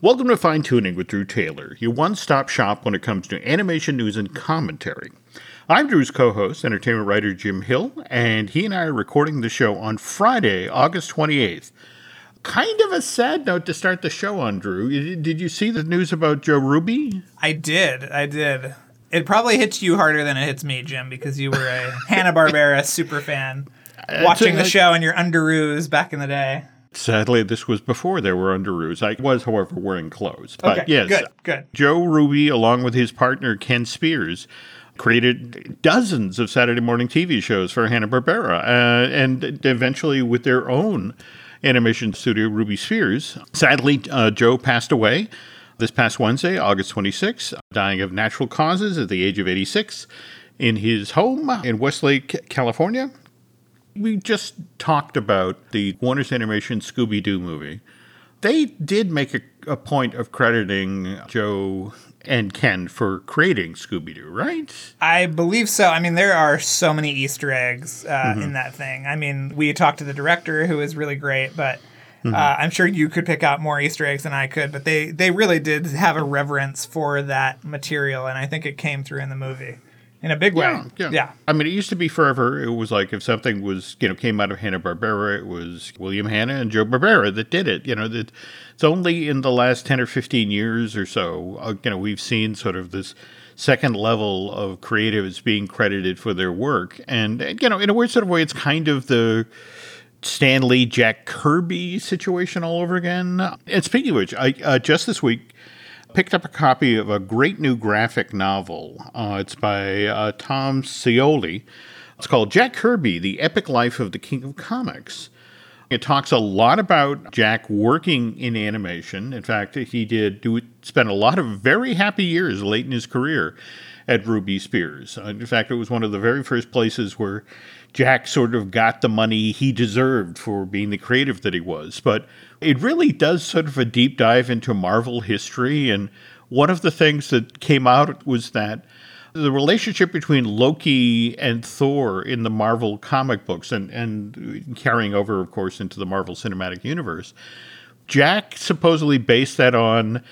Welcome to Fine Tuning with Drew Taylor, your one stop shop when it comes to animation news and commentary. I'm Drew's co host, entertainment writer Jim Hill, and he and I are recording the show on Friday, August 28th. Kind of a sad note to start the show on, Drew. Did you see the news about Joe Ruby? I did. I did. It probably hits you harder than it hits me, Jim, because you were a Hanna Barbera super fan, uh, watching the show in your underoos back in the day. Sadly, this was before they were under underoos. I was, however, wearing clothes. But Okay, yes, good, good. Joe Ruby, along with his partner Ken Spears, created dozens of Saturday morning TV shows for Hanna Barbera, uh, and eventually with their own animation studio, Ruby Spears. Sadly, uh, Joe passed away this past Wednesday, August 26, dying of natural causes at the age of 86 in his home in Westlake, California. We just talked about the Warner's Animation Scooby Doo movie. They did make a, a point of crediting Joe and Ken for creating Scooby Doo, right? I believe so. I mean, there are so many Easter eggs uh, Mm-hmm. in that thing. I mean, we talked to the director, who is really great, but Mm-hmm. uh, I'm sure you could pick out more Easter eggs than I could. But they they really did have a reverence for that material, and I think it came through in the movie in a big way. yeah. I mean, it used to be forever. It was like if something was, you know, came out of Hanna Barbera, it was William Hanna and Joe Barbera that did it. You know, that it's only in the last ten or fifteen years or so, uh, you know, we've seen sort of this second level of creatives being credited for their work, and you know, in a weird sort of way, it's kind of the Stan Lee Jack Kirby situation all over again. And speaking of which, I uh, just this week picked up a copy of a great new graphic novel. Uh, it's by uh, Tom Scioli. It's called Jack Kirby: The Epic Life of the King of Comics. It talks a lot about Jack working in animation. In fact, he did do spend a lot of very happy years late in his career at Ruby Spears. Uh, In fact, it was one of the very first places where Jack sort of got the money he deserved for being the creative that he was. But it really does sort of a deep dive into Marvel history. And one of the things that came out was that the relationship between Loki and Thor in the Marvel comic books and, and carrying over, of course, into the Marvel Cinematic Universe, Jack supposedly based that on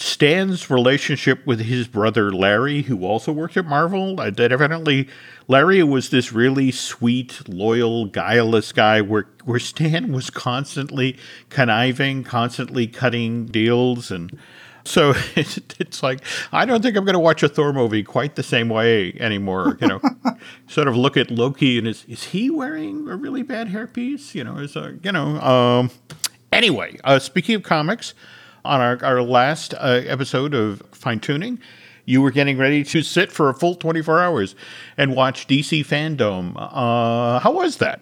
Stan's relationship with his brother Larry, who also worked at Marvel. Uh, That evidently Larry was this really sweet, loyal, guileless guy where, where Stan was constantly conniving, constantly cutting deals and so it's like I don't think I'm going to watch a Thor movie quite the same way anymore. You know, sort of look at Loki and is is he wearing a really bad hairpiece? You know, is a you know. Um, anyway, uh, speaking of comics, on our our last uh, episode of Fine Tuning. You were getting ready to sit for a full 24 hours and watch DC Fandom. Uh, how was that?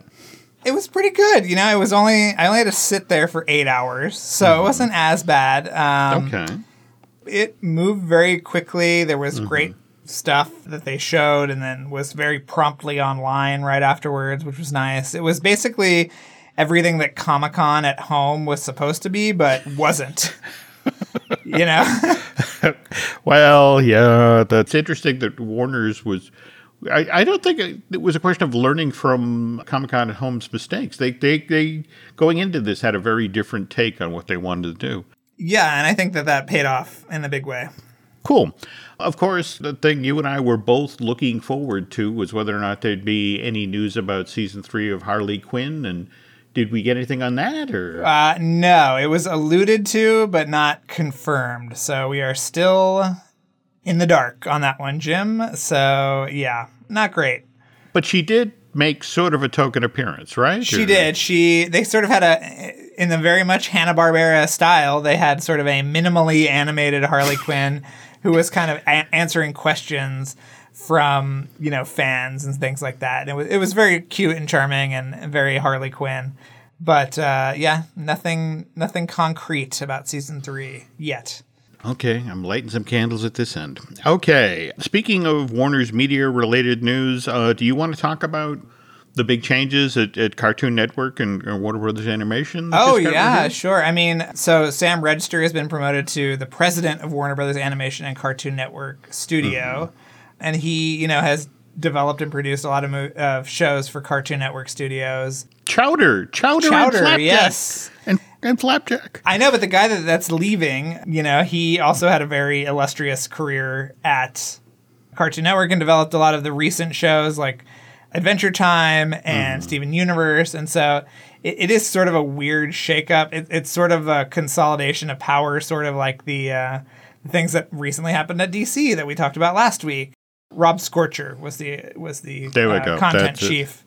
It was pretty good. You know, it was only I only had to sit there for eight hours, so it wasn't as bad. Um, Okay. it moved very quickly. There was great stuff that they showed and then was very promptly online right afterwards, which was nice. It was basically everything that Comic Con at home was supposed to be, but wasn't. you know? Well, yeah, that's interesting that Warner's was. I, I don't think it, it was a question of learning from Comic Con at Home's mistakes. They, they, they, going into this, had a very different take on what they wanted to do. yeah, and I think that that paid off in a big way. Cool. Of course, the thing you and I were both looking forward to was whether or not there'd be any news about season three of Harley Quinn. And did we get anything on that? Or Uh, no, it was alluded to, but not confirmed. So we are still in the dark on that one, Jim. So yeah, not great. but she did make sort of a token appearance, right? She Or- did. She they sort of had a in the very much Hanna Barbera style. They had sort of a minimally animated Harley Quinn who was kind of a- answering questions from you know fans and things like that. And it was it was very cute and charming and very Harley Quinn. But uh, yeah, nothing nothing concrete about season three yet. Okay, I'm lighting some candles at this end. Okay, speaking of Warner's media related news, uh, do you want to talk about the big changes at, at Cartoon Network and, and Warner Brothers Animation? Oh yeah, revealed? sure. I mean, so Sam Register has been promoted to the president of Warner Brothers Animation and Cartoon Network Studio, and he, you know, has developed and produced a lot of, mo- of shows for Cartoon Network Studios. Chowder, Chowder, Chowder, and Flapjack. yes. And, and Flapjack. I know, but the guy that, that's leaving, you know, he also had a very illustrious career at Cartoon Network and developed a lot of the recent shows like Adventure Time and Steven Universe. And so it, it is sort of a weird shakeup. It, it's sort of a consolidation of power, sort of like the uh, things that recently happened at DC that we talked about last week. Rob Sorcher was the was the There we uh, go. content That's it. chief.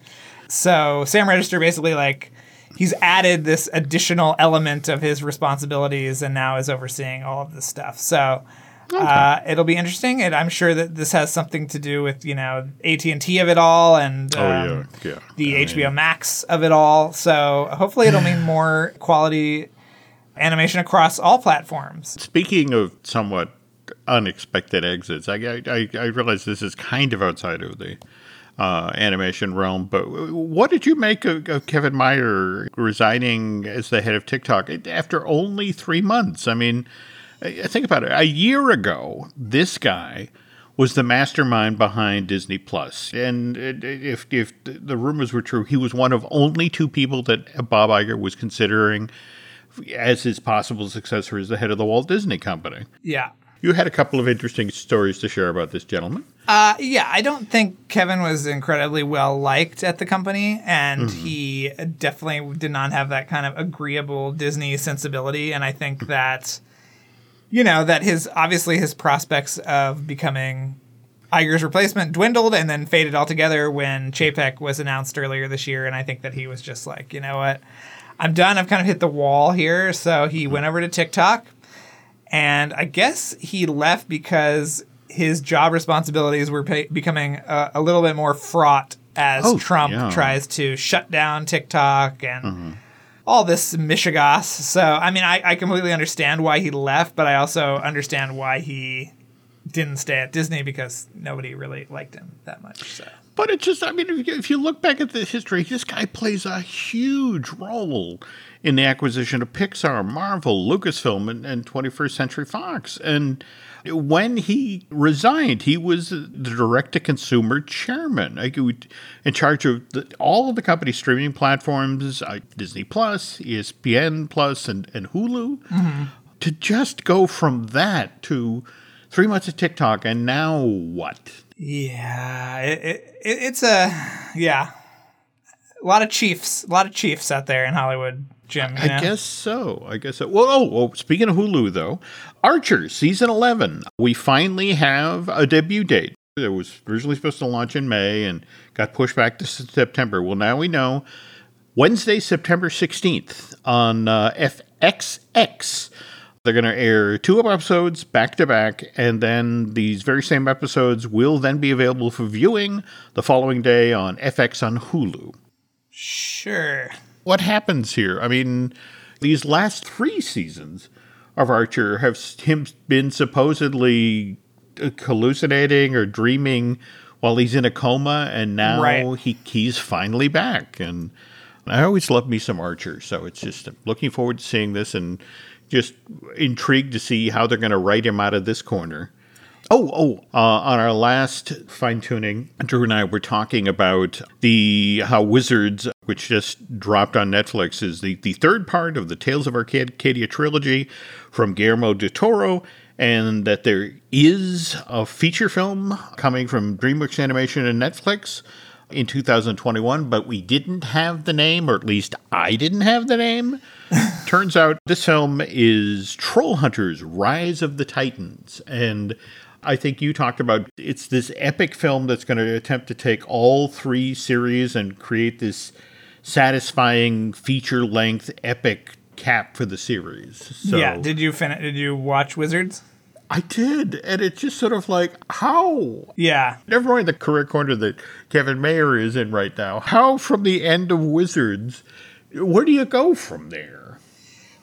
So Sam Register basically like he's added this additional element of his responsibilities and now is overseeing all of this stuff. So uh, it'll be interesting, and I'm sure that this has something to do with you know AT and T of it all and Oh, um, yeah, yeah. the I HBO Max of it all. So hopefully it'll mean more quality animation across all platforms. Speaking of somewhat unexpected exits, I, I, I realize this is kind of outside of the uh, animation realm, but what did you make of, of Kevin Mayer resigning as the head of TikTok after only three months? I mean, think about it. A year ago, this guy was the mastermind behind Disney Plus, and if if the rumors were true, he was one of only two people that Bob Iger was considering as his possible successor as the head of the Walt Disney Company. Yeah. You had a couple of interesting stories to share about this gentleman. Uh, yeah, I don't think Kevin was incredibly well liked at the company, and mm-hmm. he definitely did not have that kind of agreeable Disney sensibility. And I think mm-hmm. that, you know, that his obviously his prospects of becoming Iger's replacement dwindled and then faded altogether when mm-hmm. Chapek was announced earlier this year. And I think that he was just like, you know what, I'm done. I've kind of hit the wall here. So he went over to TikTok, and I guess he left because his job responsibilities were pa becoming a, a little bit more fraught as Oh, Trump yeah. tries to shut down TikTok and mm-hmm. all this mishigas. So, I mean, I, I completely understand why he left, but I also understand why he didn't stay at Disney because nobody really liked him that much. So. But it just, I mean, if you, if you look back at the history, this guy plays a huge role in the acquisition of Pixar, Marvel, Lucasfilm, and, and 21st Century Fox. And when he resigned, he was the direct to consumer chairman, like, in charge of the, all of the company's streaming platforms uh, Disney Plus, ESPN Plus, and, and Hulu. To just go from that to three months of TikTok, and now what? Yeah, it, it, it, it's a yeah, a lot of chiefs, a lot of chiefs out there in Hollywood, Jim. you I guess so. I guess so. Well, oh, oh, speaking of Hulu, though, Archer season 11, we finally have a debut date. It was originally supposed to launch in May and got pushed back to September. Well, now we know Wednesday, September 16th on uh, FXX. They're going to air two episodes back to back, and then these very same episodes will then be available for viewing the following day on FX on Hulu Sure. what happens here? I mean, these last three seasons of Archer have him been supposedly uh, hallucinating or dreaming while he's in a coma, and now Right. he he's finally back. And I always love me some Archer, so it's just I'm looking forward to seeing this and just intrigued to see how they're going to write him out of this corner. Oh, oh! Uh, on our last fine tuning, Drew and I were talking about the how Wizards, which just dropped on Netflix, is the, the third part of the Tales of Arcadia trilogy from Guillermo del Toro, and that there is a feature film coming from DreamWorks Animation and Netflix in 2021, but we didn't have the name, or at least I didn't have the name. Turns out this film is Trollhunters Rise of the Titans. And I think you talked about it's this epic film that's going to attempt to take all three series and create this satisfying feature length epic cap for the series. So yeah. Did you fin- Did you watch Wizards? I did. And it's just sort of like, how? Yeah. Never mind the career corner that Kevin Mayer is in right now. How, from the end of Wizards, where do you go from there?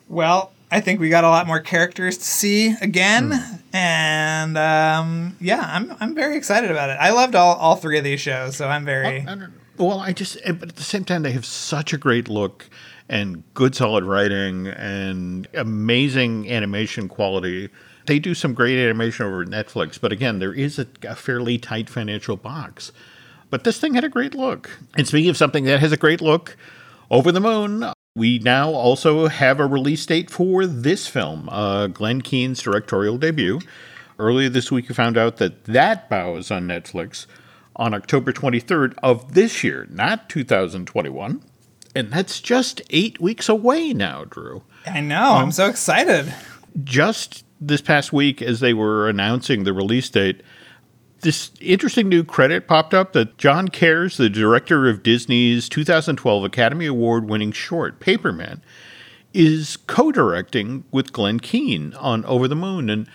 Well, I think we got a lot more characters to see again, and um, yeah, I'm I'm very excited about it. I loved all, all three of these shows, so I'm very I don't, well, I just, eh, but at the same time, they have such a great look and good, solid writing and amazing animation quality. They do some great animation over Netflix, but again, there is a, a fairly tight financial box. But this thing had a great look. And speaking of something that has a great look, Over the Moon, we now also have a release date for this film, uh, Glen Keane's directorial debut. Earlier this week, we found out that that bow is on Netflix on October 23rd of this year, not 2021. And that's just eight weeks away now, Drew. I know. I'm so excited. Just this past week, as they were announcing the release date, this interesting new credit popped up that John Kahrs, the director of Disney's 2012 Academy Award winning short, Paperman, is co directing with Glen Keane on Over the Moon. And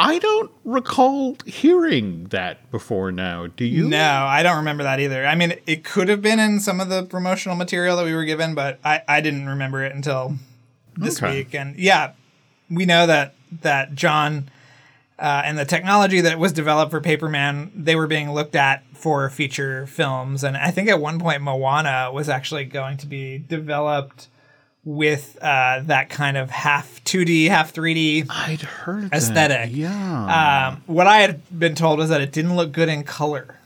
I don't recall hearing that before now. Do you? No, I don't remember that either. I mean, it could have been in some of the promotional material that we were given, but I, I didn't remember it until this Okay. week. And yeah, we know that that John uh, and the technology that was developed for Paperman, they were being looked at for feature films. And I think at one point, Moana was actually going to be developed with uh, that kind of half 2D, half 3D I'd heard Aesthetic. That. Yeah. um, what I had been told was that it didn't look good in color.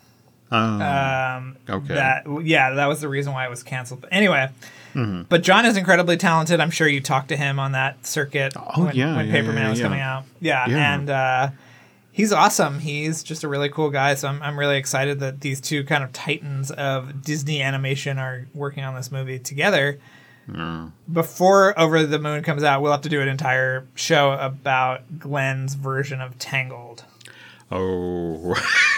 Um, Um, Okay. That yeah, that was the reason why it was canceled. But anyway, Mm-hmm. but John is incredibly talented. I'm sure you talked to him on that circuit Oh, when, yeah, when yeah, Paperman yeah, was coming out. Yeah, Yeah. and uh, he's awesome. He's just a really cool guy. So I'm I'm really excited that these two kind of titans of Disney animation are working on this movie together. Before Over the Moon comes out, we'll have to do an entire show about Glen's version of Tangled. oh.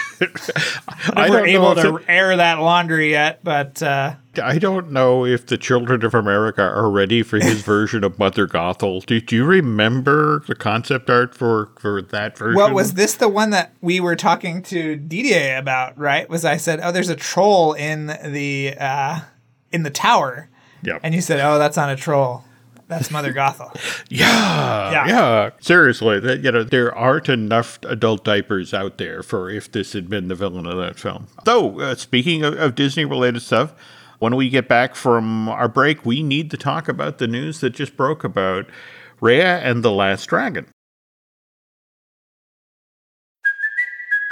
I we're able if to it- air that laundry yet, but uh, I don't know if the children of America are ready for his version of Mother Gothel. Do, do you remember the concept art for, for that version? well, was this the one that we were talking to Didier about? Right? Was I said, "Oh, there's a troll in the uh, in the tower," Yep. and you said, "Oh, that's not a troll, that's Mother Gothel." yeah, Yeah. yeah, Seriously, that you know there aren't enough adult diapers out there for if this had been the villain of that film. Though, uh, speaking of, of Disney-related stuff, when we get back from our break, we need to talk about the news that just broke about Raya and the Last Dragon.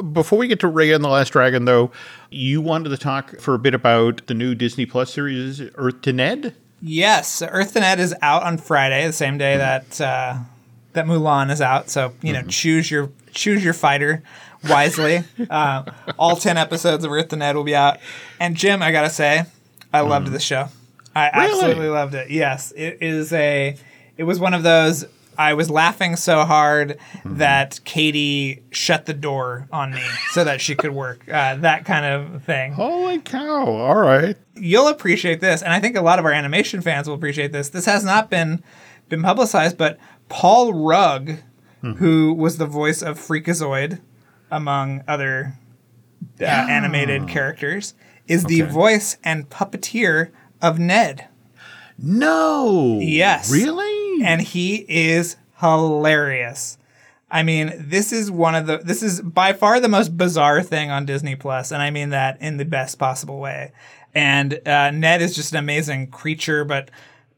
Before we get to Raya and the Last Dragon, though, you wanted to talk for a bit about the new Disney Plus series, Earth to Ned. yes, Earth to Ned is out on Friday, the same day that uh, that Mulan is out. So you know, choose your choose your fighter wisely. uh, all ten episodes of Earth to Ned will be out. And Jim, I gotta say, I loved the show. I Really? absolutely loved it. Yes, it is a. It was one of those. I was laughing so hard that Katie shut the door on me so that she could work. Uh, that kind of thing. Holy cow! All right. You'll appreciate this, and I think a lot of our animation fans will appreciate this. This has not been been publicized, but Paul Rugg, who was the voice of Freakazoid, among other uh, animated characters, is the voice and puppeteer of Ned. No. Yes. Really? And he is hilarious. I mean, this is one of the this is by far the most bizarre thing on Disney Plus, and I mean that in the best possible way. And uh, Ned is just an amazing creature, but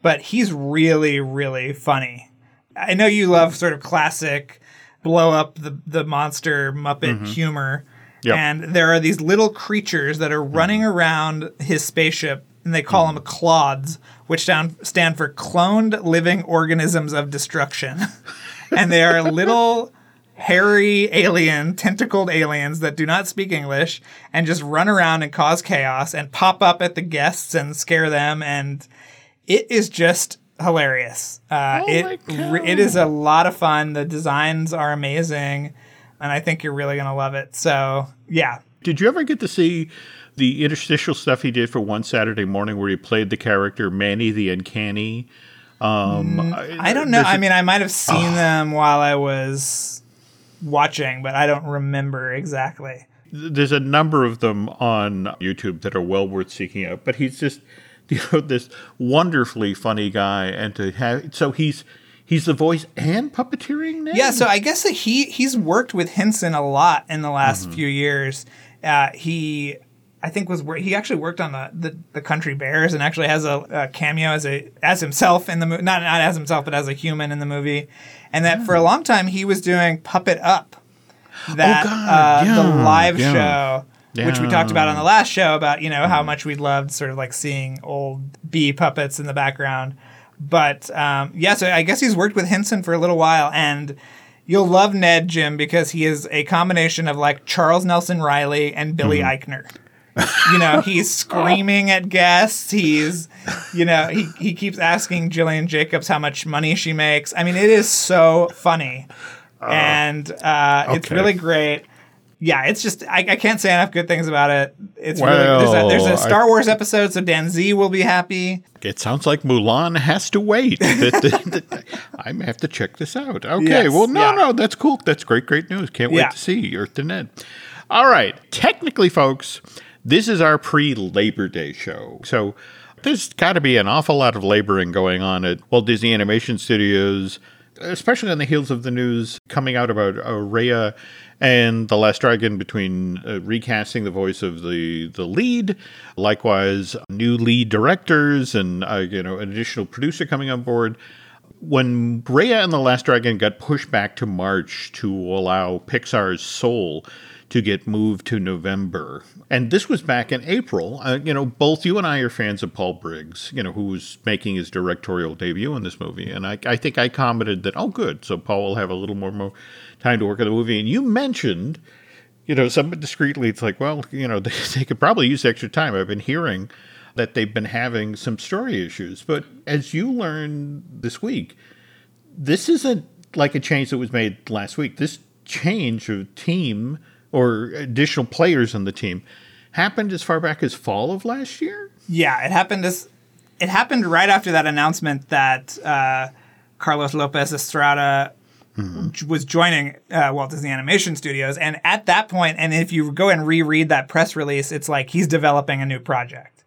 but he's really really funny. I know you love sort of classic blow up the the monster Muppet humor. Yep. And there are these little creatures that are running around his spaceship, and they call them clods, which stand, stand for cloned living organisms of destruction. and they are little hairy alien, tentacled aliens that do not speak English and just run around and cause chaos and pop up at the guests and scare them. And it is just hilarious. Uh, Oh it it is a lot of fun. The designs are amazing, and I think you're really gonna love it. So yeah, Did you ever get to see the interstitial stuff he did for one Saturday morning where he played the character Manny the Uncanny? Um, I don't know. I mean, I might have seen them while I was watching, but I don't remember exactly. there's a number of them on YouTube that are well worth seeking out. But he's just you know this wonderfully funny guy, and to have so he's he's the voice and puppeteering now. Yeah, so I guess that he he's worked with Henson a lot in the last few years. Uh, he, I think, was wor- he actually worked on the, the, the Country Bears and actually has a, a cameo as a as himself in the movie, not not as himself, but as a human in the movie. And that for a long time he was doing Puppet Up, that God, uh, the live yeah. show. Which we talked about on the last show about you know how much we loved sort of like seeing old bee puppets in the background, but um, yeah, so I guess he's worked with Henson for a little while, and you'll love Ned Jim because he is a combination of like Charles Nelson Reilly and Billy Eichner. You know, he's screaming at guests. He's, you know, he, he keeps asking Gillian Jacobs how much money she makes. I mean, it is so funny, and uh, it's really great. Yeah, it's just I, I can't say enough good things about it. It's really there's a, there's a Star I- Wars episode, so Dan Z will be happy. It sounds like Mulan has to wait. I may have to check this out. Okay. Yes, well, no, yeah. no, that's cool. That's great, great news. Can't wait Yeah. to see Earth to Ned. All right. Technically, folks, this is our pre Labor Day show. So there's got to be an awful lot of laboring going on at Walt Disney Animation Studios, especially on the heels of the news coming out about Raya and The Last Dragon between uh, recasting the voice of the, the lead, likewise new lead directors and uh, you know an additional producer coming on board. When Raya and the Last Dragon got pushed back to March to allow Pixar's Soul to get moved to November, and this was back in April. Uh, you know, both you and I are fans of Paul Briggs, you know, who was making his directorial debut in this movie, and I, I think I commented that, oh, good, so Paul will have a little more, more time to work on the movie. And you mentioned, you know, somewhat discreetly, it's like, well, you know, they, they could probably use extra time. I've been hearing that they've been having some story issues, but as you learned this week, this isn't like a change that was made last week. This change of team or additional players on the team happened as far back as fall of last year. Yeah, it happened as it happened right after that announcement that uh, Carlos Lopez Estrada j- was joining uh, Walt Disney Animation Studios, and at that point, and if you go and reread that press release, it's like he's developing a new project,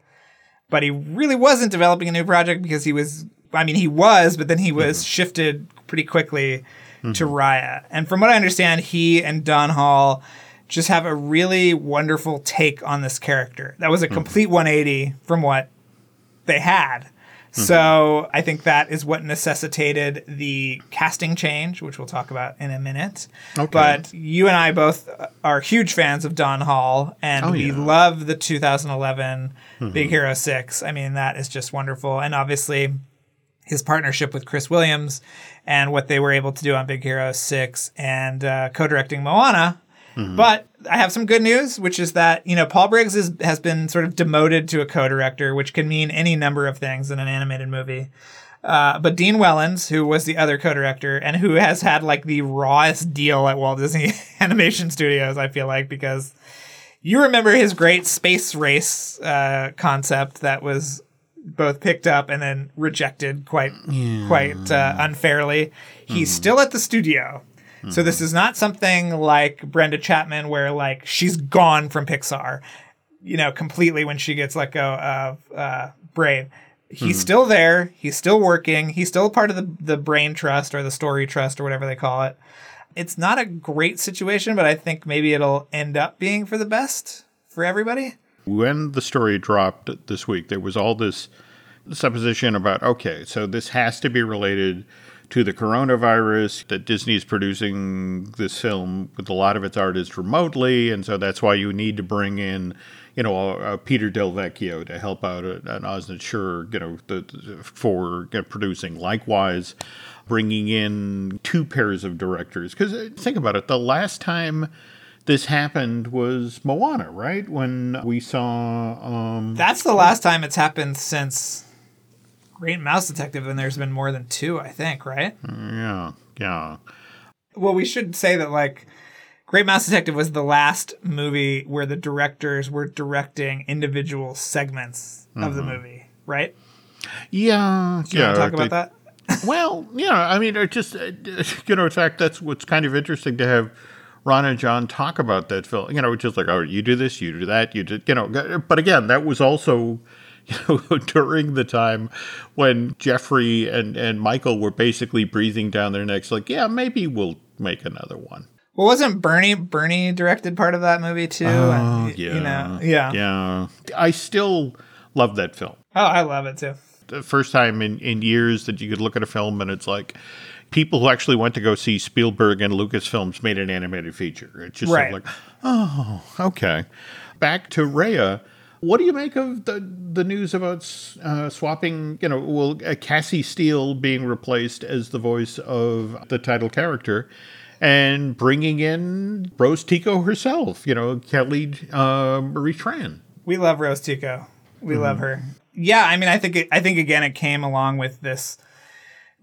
but he really wasn't developing a new project because he was. I mean, he was, but then he was shifted pretty quickly to Raya. And from what I understand, he and Don Hall just have a really wonderful take on this character. That was a hmm. complete 180 from what they had. So mm-hmm. I think that is what necessitated the casting change, which we'll talk about in a minute. Okay. But you and I both are huge fans of Don Hall, and Oh, we yeah. love the 2011 Big mm-hmm. Hero 6. I mean, that is just wonderful. And obviously, his partnership with Chris Williams and what they were able to do on Big Hero 6 and uh, co directing Moana. But I have some good news, which is that, you know, Paul Briggs is, has been sort of demoted to a co director, which can mean any number of things in an animated movie. Uh, but Dean Wellins, who was the other co-director and who has had like the rawest deal at Walt Disney Animation Studios, I feel like, because you remember his great space race uh, concept that was both picked up and then rejected quite quite uh, unfairly. He's still at the studio. So this is not something like Brenda Chapman where like she's gone from Pixar, you know, completely when she gets let go of uh, Brave. He's still there. He's still working. He's still part of the the Brain Trust or the Story Trust or whatever they call it. It's not a great situation, but I think maybe it'll end up being for the best for everybody. when the story dropped this week, there was all this supposition about okay, so this has to be related to the coronavirus, that Disney's producing this film with a lot of its artists remotely, and so that's why you need to bring in, you know, uh, Peter Del Vecchio to help out at, at Osnat Sure, you know, the, the- for you know, producing. Likewise, bringing in two pairs of directors. Because think about it, the last time this happened was Moana, right? When we saw um, That's the last time it's happened since Great Mouse Detective, and there's been more than two, I think, right? yeah, yeah. Well, we should say that like Great Mouse Detective was the last movie where the directors were directing individual segments of the mm-hmm. movie, right? Yeah, Do you yeah. want to talk they- about that? Well, yeah, I mean, it just, you know, in fact, that's what's kind of interesting to have Ron and John talk about that film. You know, just like, oh, you do this, you do that, you did, you know. But again, that was also, you know, during the time when Jeffrey and and Michael were basically breathing down their necks, like, yeah, maybe we'll make another one. Well, wasn't Bernie Bernie directed part of that movie too? Oh, And, yeah, You know, yeah. yeah. I still love that film. Oh, I love it too. the first time in, in years that you could look at a film and it's like people who actually went to go see Spielberg and Lucasfilms made an animated feature. It's just Right. like, oh, okay. Back to Raya. What do you make of the the news about uh, swapping? You know, well, uh, Cassie Steele being replaced as the voice of the title character, and bringing in Rose Tico herself. You know, Kelly uh, Marie Tran. We love Rose Tico. We Mm-hmm. love her. Yeah, I mean, I think it, I think again it came along with this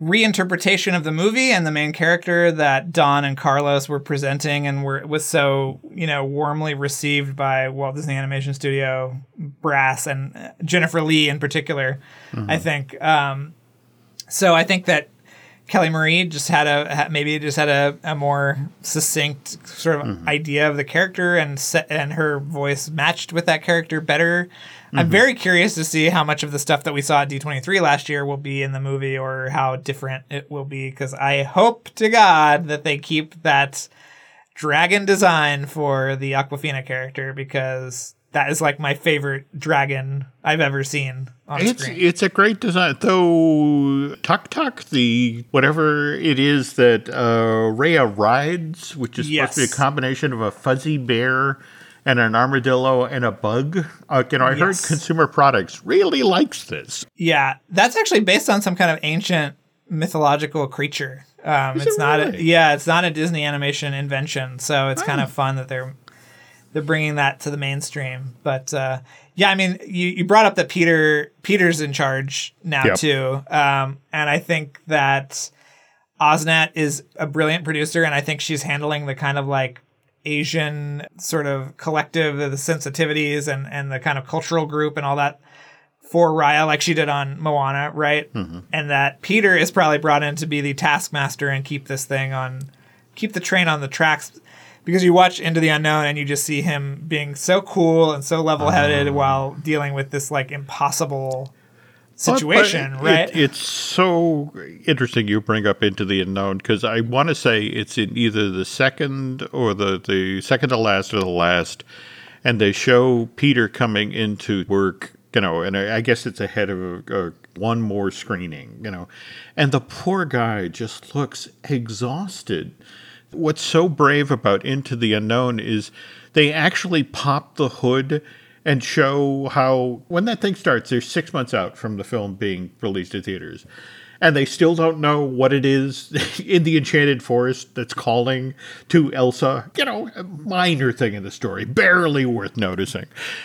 reinterpretation of the movie and the main character that Don and Carlos were presenting and were was so you know warmly received by Walt Disney Animation Studio brass and uh, Jennifer Lee in particular. I think. Um, so I think that Kelly Marie just had a maybe just had a, a more succinct sort of idea of the character and set, and her voice matched with that character better. I'm very curious to see how much of the stuff that we saw at D23 last year will be in the movie or how different it will be because I hope to God that they keep that dragon design for the Awkwafina character because that is like my favorite dragon I've ever seen on It's screen. it's a great design, though. Tuk Tuk, the whatever it is that uh, Raya rides, which is supposed to be a combination of a fuzzy bear and an armadillo and a bug. Uh, you know, I heard Consumer Products really likes this. Yeah, that's actually based on some kind of ancient mythological creature. Um, it's it not. A, yeah, it's not a Disney animation invention, so it's kind of fun that they're they're bringing that to the mainstream. But uh, yeah, I mean, you, you brought up that Peter Peter's in charge now Yep. too, um, and I think that Osnat is a brilliant producer, and I think she's handling the kind of like Asian sort of collective, the sensitivities and and the kind of cultural group and all that for Raya, like she did on Moana, right? Mm-hmm. And that Peter is probably brought in to be the taskmaster and keep this thing on, keep the train on the tracks. Because you watch Into the Unknown and you just see him being so cool and so level headed ah. while dealing with this like impossible But- but situation, it- right? it's so interesting you bring up Into the Unknown because I want to say it's in either the second or the, the second to last or the last, and they show Peter coming into work, you know, and I, I guess it's ahead of a, a, one more screening, you know, and the poor guy just looks exhausted. What's so brave about Into the Unknown is they actually pop the hood and show how when that thing starts, they're six months out from the film being released to theaters. And they still don't know what it is in the Enchanted Forest that's calling to Elsa. You know, a minor thing in the story, barely worth noticing.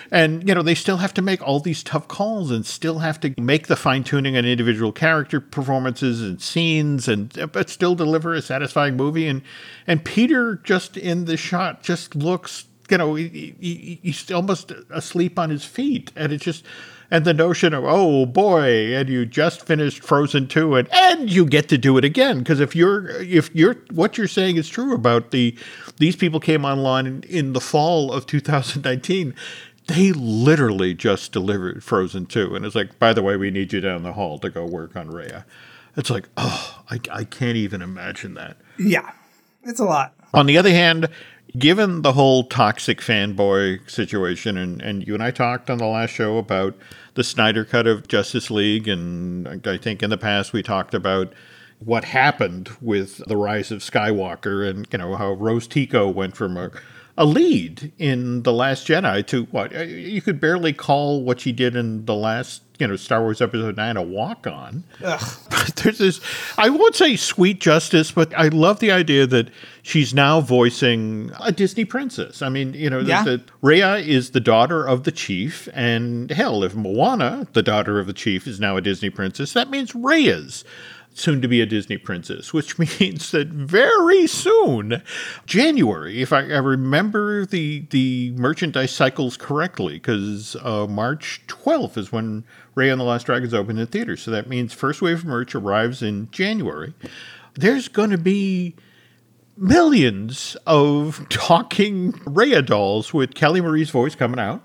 And, you know, they still have to make all these tough calls and still have to make the fine tuning on individual character performances and scenes and but still deliver a satisfying movie. And and Peter just in the shot just looks you know, he, he, he's almost asleep on his feet, and it's just, and the notion of oh boy, and you just finished Frozen two, and and you get to do it again because if you're if you're what you're saying is true about the these people came online in, in the fall of 2019. They literally just delivered Frozen 2. And it's like, by the way, we need you down the hall to go work on Raya. It's like, oh, I, I can't even imagine that. yeah, it's a lot. On the other hand, given the whole toxic fanboy situation, and, and you and I talked on the last show about the Snyder cut of Justice League, and I think in the past we talked about what happened with the rise of Skywalker, and you know how Rose Tico went from a a lead in the Last Jedi to what? You could barely call what she did in the last you know Star Wars Episode Nine a walk on. There's this I won't say sweet justice, but I love the idea that she's now voicing a Disney princess. I mean, you know, Yeah. that Raya is the daughter of the chief, and hell, if Moana, the daughter of the chief, is now a Disney princess, that means Raya's soon to be a Disney princess, which means that very soon, January, if I, I remember the the merchandise cycles correctly, because uh, March 12th is when Ray and the Last Dragons open in theaters. So that means first wave of merch arrives in January. There's going to be millions of talking Raya dolls with Kelly Marie's voice coming out.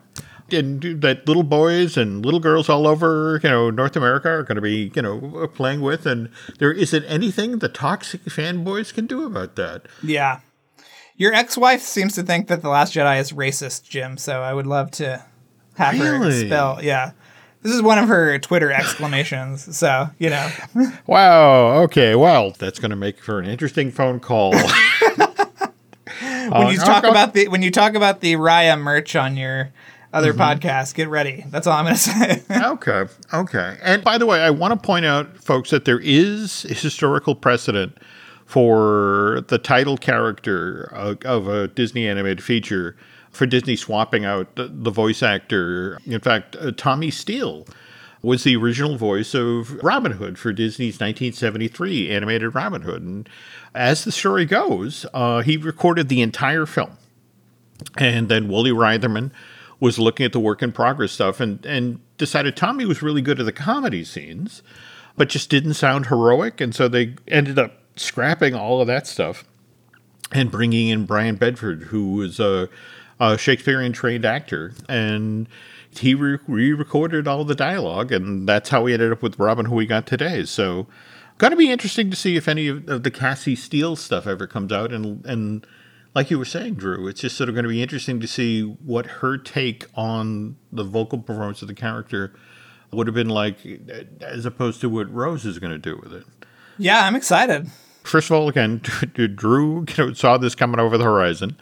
And that little boys and little girls all over, you know, North America are going to be, you know, playing with. And there isn't anything the toxic fanboys can do about that. Yeah. Your ex-wife seems to think that the Last Jedi is racist, Jim. So I would love to have her Really? spell. Yeah. This is one of her Twitter exclamations. So you know, Wow. Okay. Well, that's going to make for an interesting phone call. when you uh, talk about the when you talk about the Raya merch on your other podcasts, get ready. That's all I'm going to say. okay. Okay. And by the way, I want to point out, folks, that there is historical precedent for the title character of, of a Disney animated feature for Disney swapping out the, the voice actor. In fact, uh, Tommy Steele was the original voice of Robin Hood for Disney's 1973 animated Robin Hood. And as the story goes, uh, he recorded the entire film. And then Woolie Reitherman was looking at the work in progress stuff and, and decided Tommy was really good at the comedy scenes, but just didn't sound heroic. And so they ended up scrapping all of that stuff and bringing in Brian Bedford, who was a, a Shakespearean trained actor. And he re recorded all the dialogue, and that's how we ended up with Robin, who we got today. So, going to be interesting to see if any of, of the Cassie Steele stuff ever comes out. And, and like you were saying, Drew, it's just sort of going to be interesting to see what her take on the vocal performance of the character would have been like, as opposed to what Rose is going to do with it. yeah, I'm excited. First of all, again, Drew you know, saw this coming over the horizon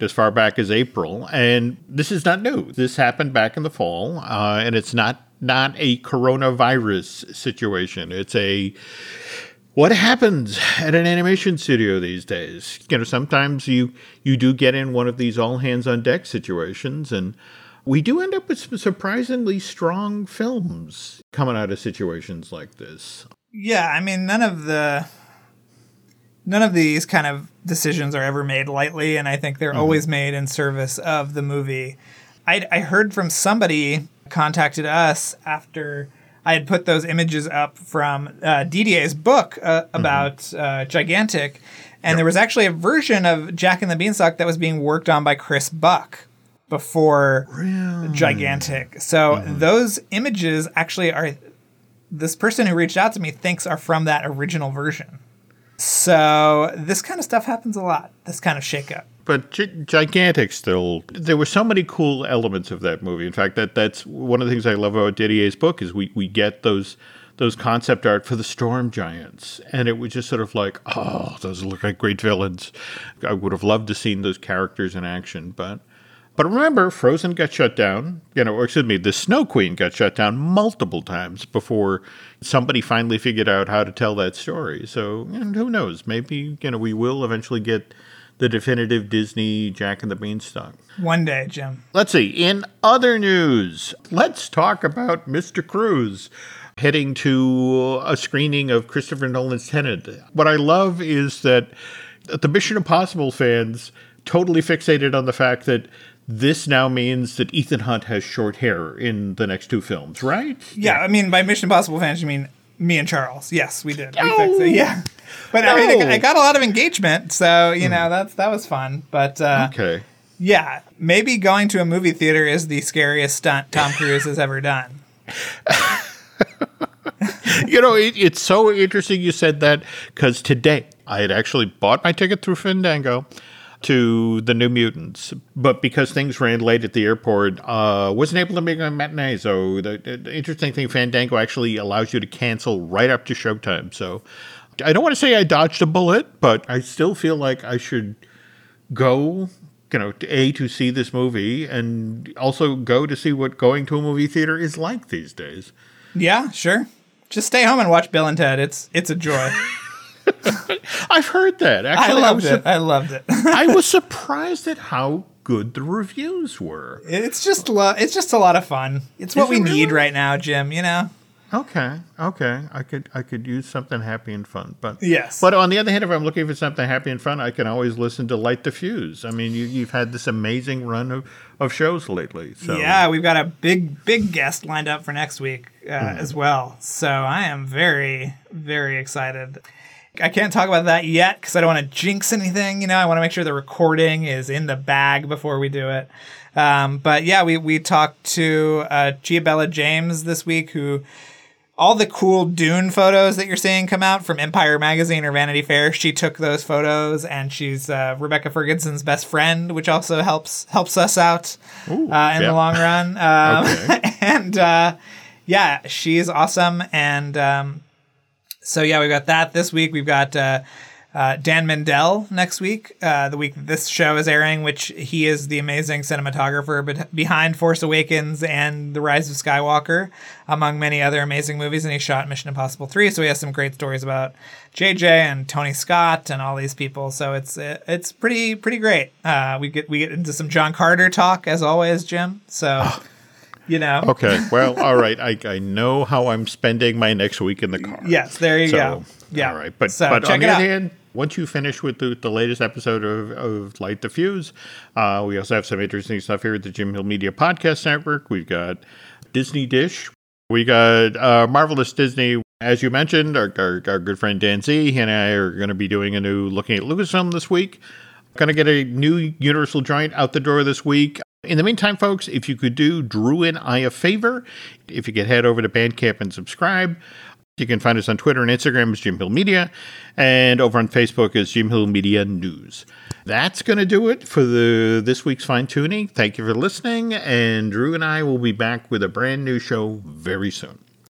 as far back as April, and this is not new. This happened back in the fall, uh, and it's not not a coronavirus situation. It's a what happens at an animation studio these days. You know, sometimes you you do get in one of these all hands on deck situations, and we do end up with some surprisingly strong films coming out of situations like this. Yeah, I mean, none of the none of these kind of decisions are ever made lightly, and I think they're mm-hmm. always made in service of the movie. I, I heard from somebody contacted us after I had put those images up from uh, Didier's book uh, about uh, Gigantic, and there was actually a version of Jack and the Beanstalk that was being worked on by Chris Buck before Gigantic. So those images actually are this person who reached out to me thinks are from that original version. So this kind of stuff happens a lot. This kind of shakeup. But gigantic still. There were so many cool elements of that movie. In fact that that's one of the things i love about didier's book is we, we get those those concept art for the storm giants. And it was just sort of like oh those look like great villains. I would have loved to seen those characters in action but but remember frozen got shut down. You know or excuse me the snow queen got shut down multiple times before somebody finally figured out how to tell that story. So and who knows? Maybe you know we will eventually get the definitive Disney Jack and the Beanstalk. One day, Jim. Let's see. In other news, let's talk about Mr. Cruise heading to a screening of Christopher Nolan's Tenet. What I love is that the Mission Impossible fans totally fixated on the fact that this now means that Ethan Hunt has short hair in the next two films, right? Yeah, I mean by Mission Impossible fans, you mean me and Charles? Yes, we did. We oh, fixed it, Yeah, but I mean, No. it got a lot of engagement, so you know that's that was fun. But uh, Okay. yeah, maybe going to a movie theater is the scariest stunt Tom Cruise has ever done. you know, it, it's so interesting you said that because today I had actually bought my ticket through Fandango to the New Mutants, but because things ran late at the airport, uh, wasn't able to make a matinee. So the, the interesting thing, Fandango actually allows you to cancel right up to showtime. So I don't want to say I dodged a bullet, but I still feel like I should go. You know, to a to see this movie, and also go to see what going to a movie theater is like these days. Yeah, sure. Just stay home and watch Bill and Ted. It's it's a joy. I've heard that. I Actually, loved was it. I loved it. I was surprised at how good the reviews were. It's just lo- it's just a lot of fun. It's what Is we it need right now, Jim. You know. Okay, okay, I could I could use something happy and fun, but Yes. But on the other hand, if I'm looking for something happy and fun, I can always listen to Light the Fuse. I mean, you, you've had this amazing run of, of shows lately. So Yeah, we've got a big, big guest lined up for next week uh, Hmm. as well. So I am very, very excited. I can't talk about that yet because I don't want to jinx anything. You know, I want to make sure the recording is in the bag before we do it. Um, but yeah, we we talked to uh, Chiabella James this week, who all the cool Dune photos that you're seeing come out from Empire Magazine or Vanity Fair. She took those photos, and she's uh, Rebecca Ferguson's best friend, which also helps helps us out Ooh, uh, in yeah. the long run. Um, Okay. and uh, yeah, she's awesome. And um, so yeah, we've got that this week. We've got uh, Dan Mindel next week, uh, the week this show is airing, which he is the amazing cinematographer bet- behind Force Awakens and The Rise of Skywalker, among many other amazing movies. And he shot Mission Impossible 3, so he has some great stories about JJ and Tony Scott and all these people. So it's it's pretty pretty great. Uh, we get we get into some John Carter talk as always, Jim. So. You know, Okay. Well, all right. I, I know how I'm spending my next week in the car. yes, there you So, go. Yeah, All right. But, so but on the other hand, once you finish with the, the latest episode of, of Light the Fuse, uh, we also have some interesting stuff here at the Jim Hill Media Podcast Network. We've got Disney Dish. We got uh, Marvelous Disney. As you mentioned, our, our, our good friend Dan Z he and I are going to be doing a new Looking at Lucasfilm this week. Going to get a new Universal joint out the door this week. In the meantime, folks, if you could do Drew and I a favor, if you could head over to Bandcamp and subscribe. You can find us on Twitter and Instagram as Jim Hill Media, and over on Facebook as Jim Hill Media News. That's going to do it for the this week's fine tuning. Thank you for listening, and Drew and I will be back with a brand new show very soon.